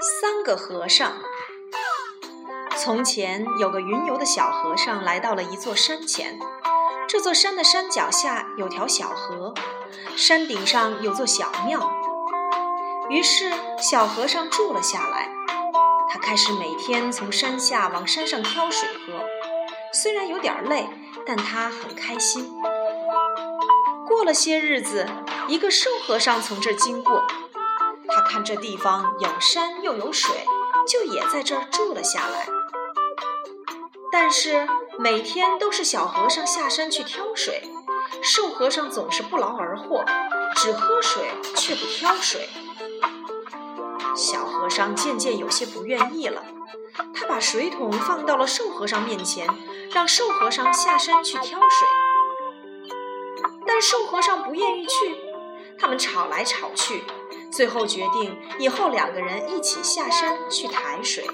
三个和尚。从前有个云游的小和尚来到了一座山前，这座山的山脚下有条小河，山顶上有座小庙。于是小和尚住了下来。他开始每天从山下往山上挑水喝，虽然有点累，但他很开心。过了些日子，一个瘦和尚从这儿经过，他看这地方有山又有水，就也在这儿住了下来。但是每天都是小和尚下山去挑水，瘦和尚总是不劳而获，只喝水却不挑水。小和尚渐渐有些不愿意了，他把水桶放到了瘦和尚面前，让瘦和尚下山去挑水。但瘦和尚不愿意去，他们吵来吵去，最后决定以后两个人一起下山去抬水。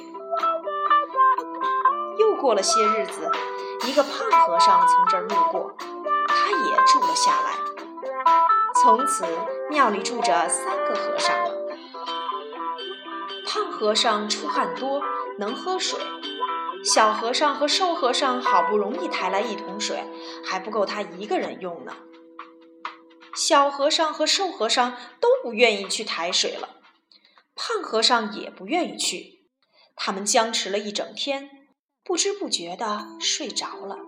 又过了些日子，一个胖和尚从这儿路过，他也住了下来。从此庙里住着三个和尚了。胖和尚出汗多，能喝水；小和尚和瘦和尚好不容易抬来一桶水，还不够他一个人用呢。小和尚和瘦和尚都不愿意去抬水了，胖和尚也不愿意去，他们僵持了一整天，不知不觉的睡着了。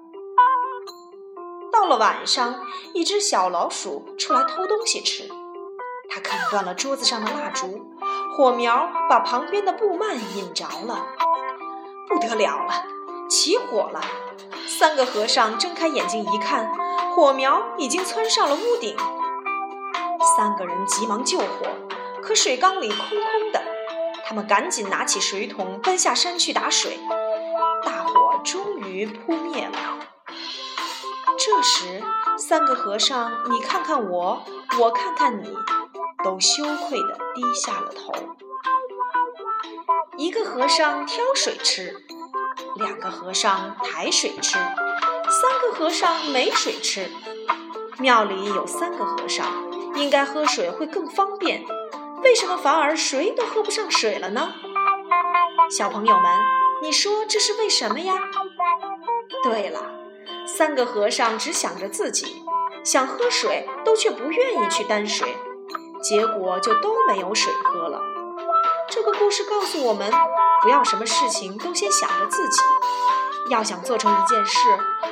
到了晚上，一只小老鼠出来偷东西吃，它啃断了桌子上的蜡烛。火苗把旁边的布幔引着了，不得了了，起火了！三个和尚睁开眼睛一看，火苗已经窜上了屋顶。三个人急忙救火，可水缸里空空的。他们赶紧拿起水桶，奔下山去打水。大火终于扑灭了。这时，三个和尚，你看看我，我看看你。都羞愧地低下了头。一个和尚挑水吃，两个和尚抬水吃，三个和尚没水吃。庙里有三个和尚，应该喝水会更方便，为什么反而谁都喝不上水了呢？小朋友们，你说这是为什么呀？对了，三个和尚只想着自己，想喝水都却不愿意去担水。结果就都没有水喝了。这个故事告诉我们，不要什么事情都先想着自己。要想做成一件事，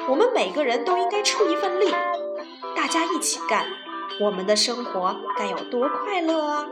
我们每个人都应该出一份力，大家一起干，我们的生活该有多快乐啊！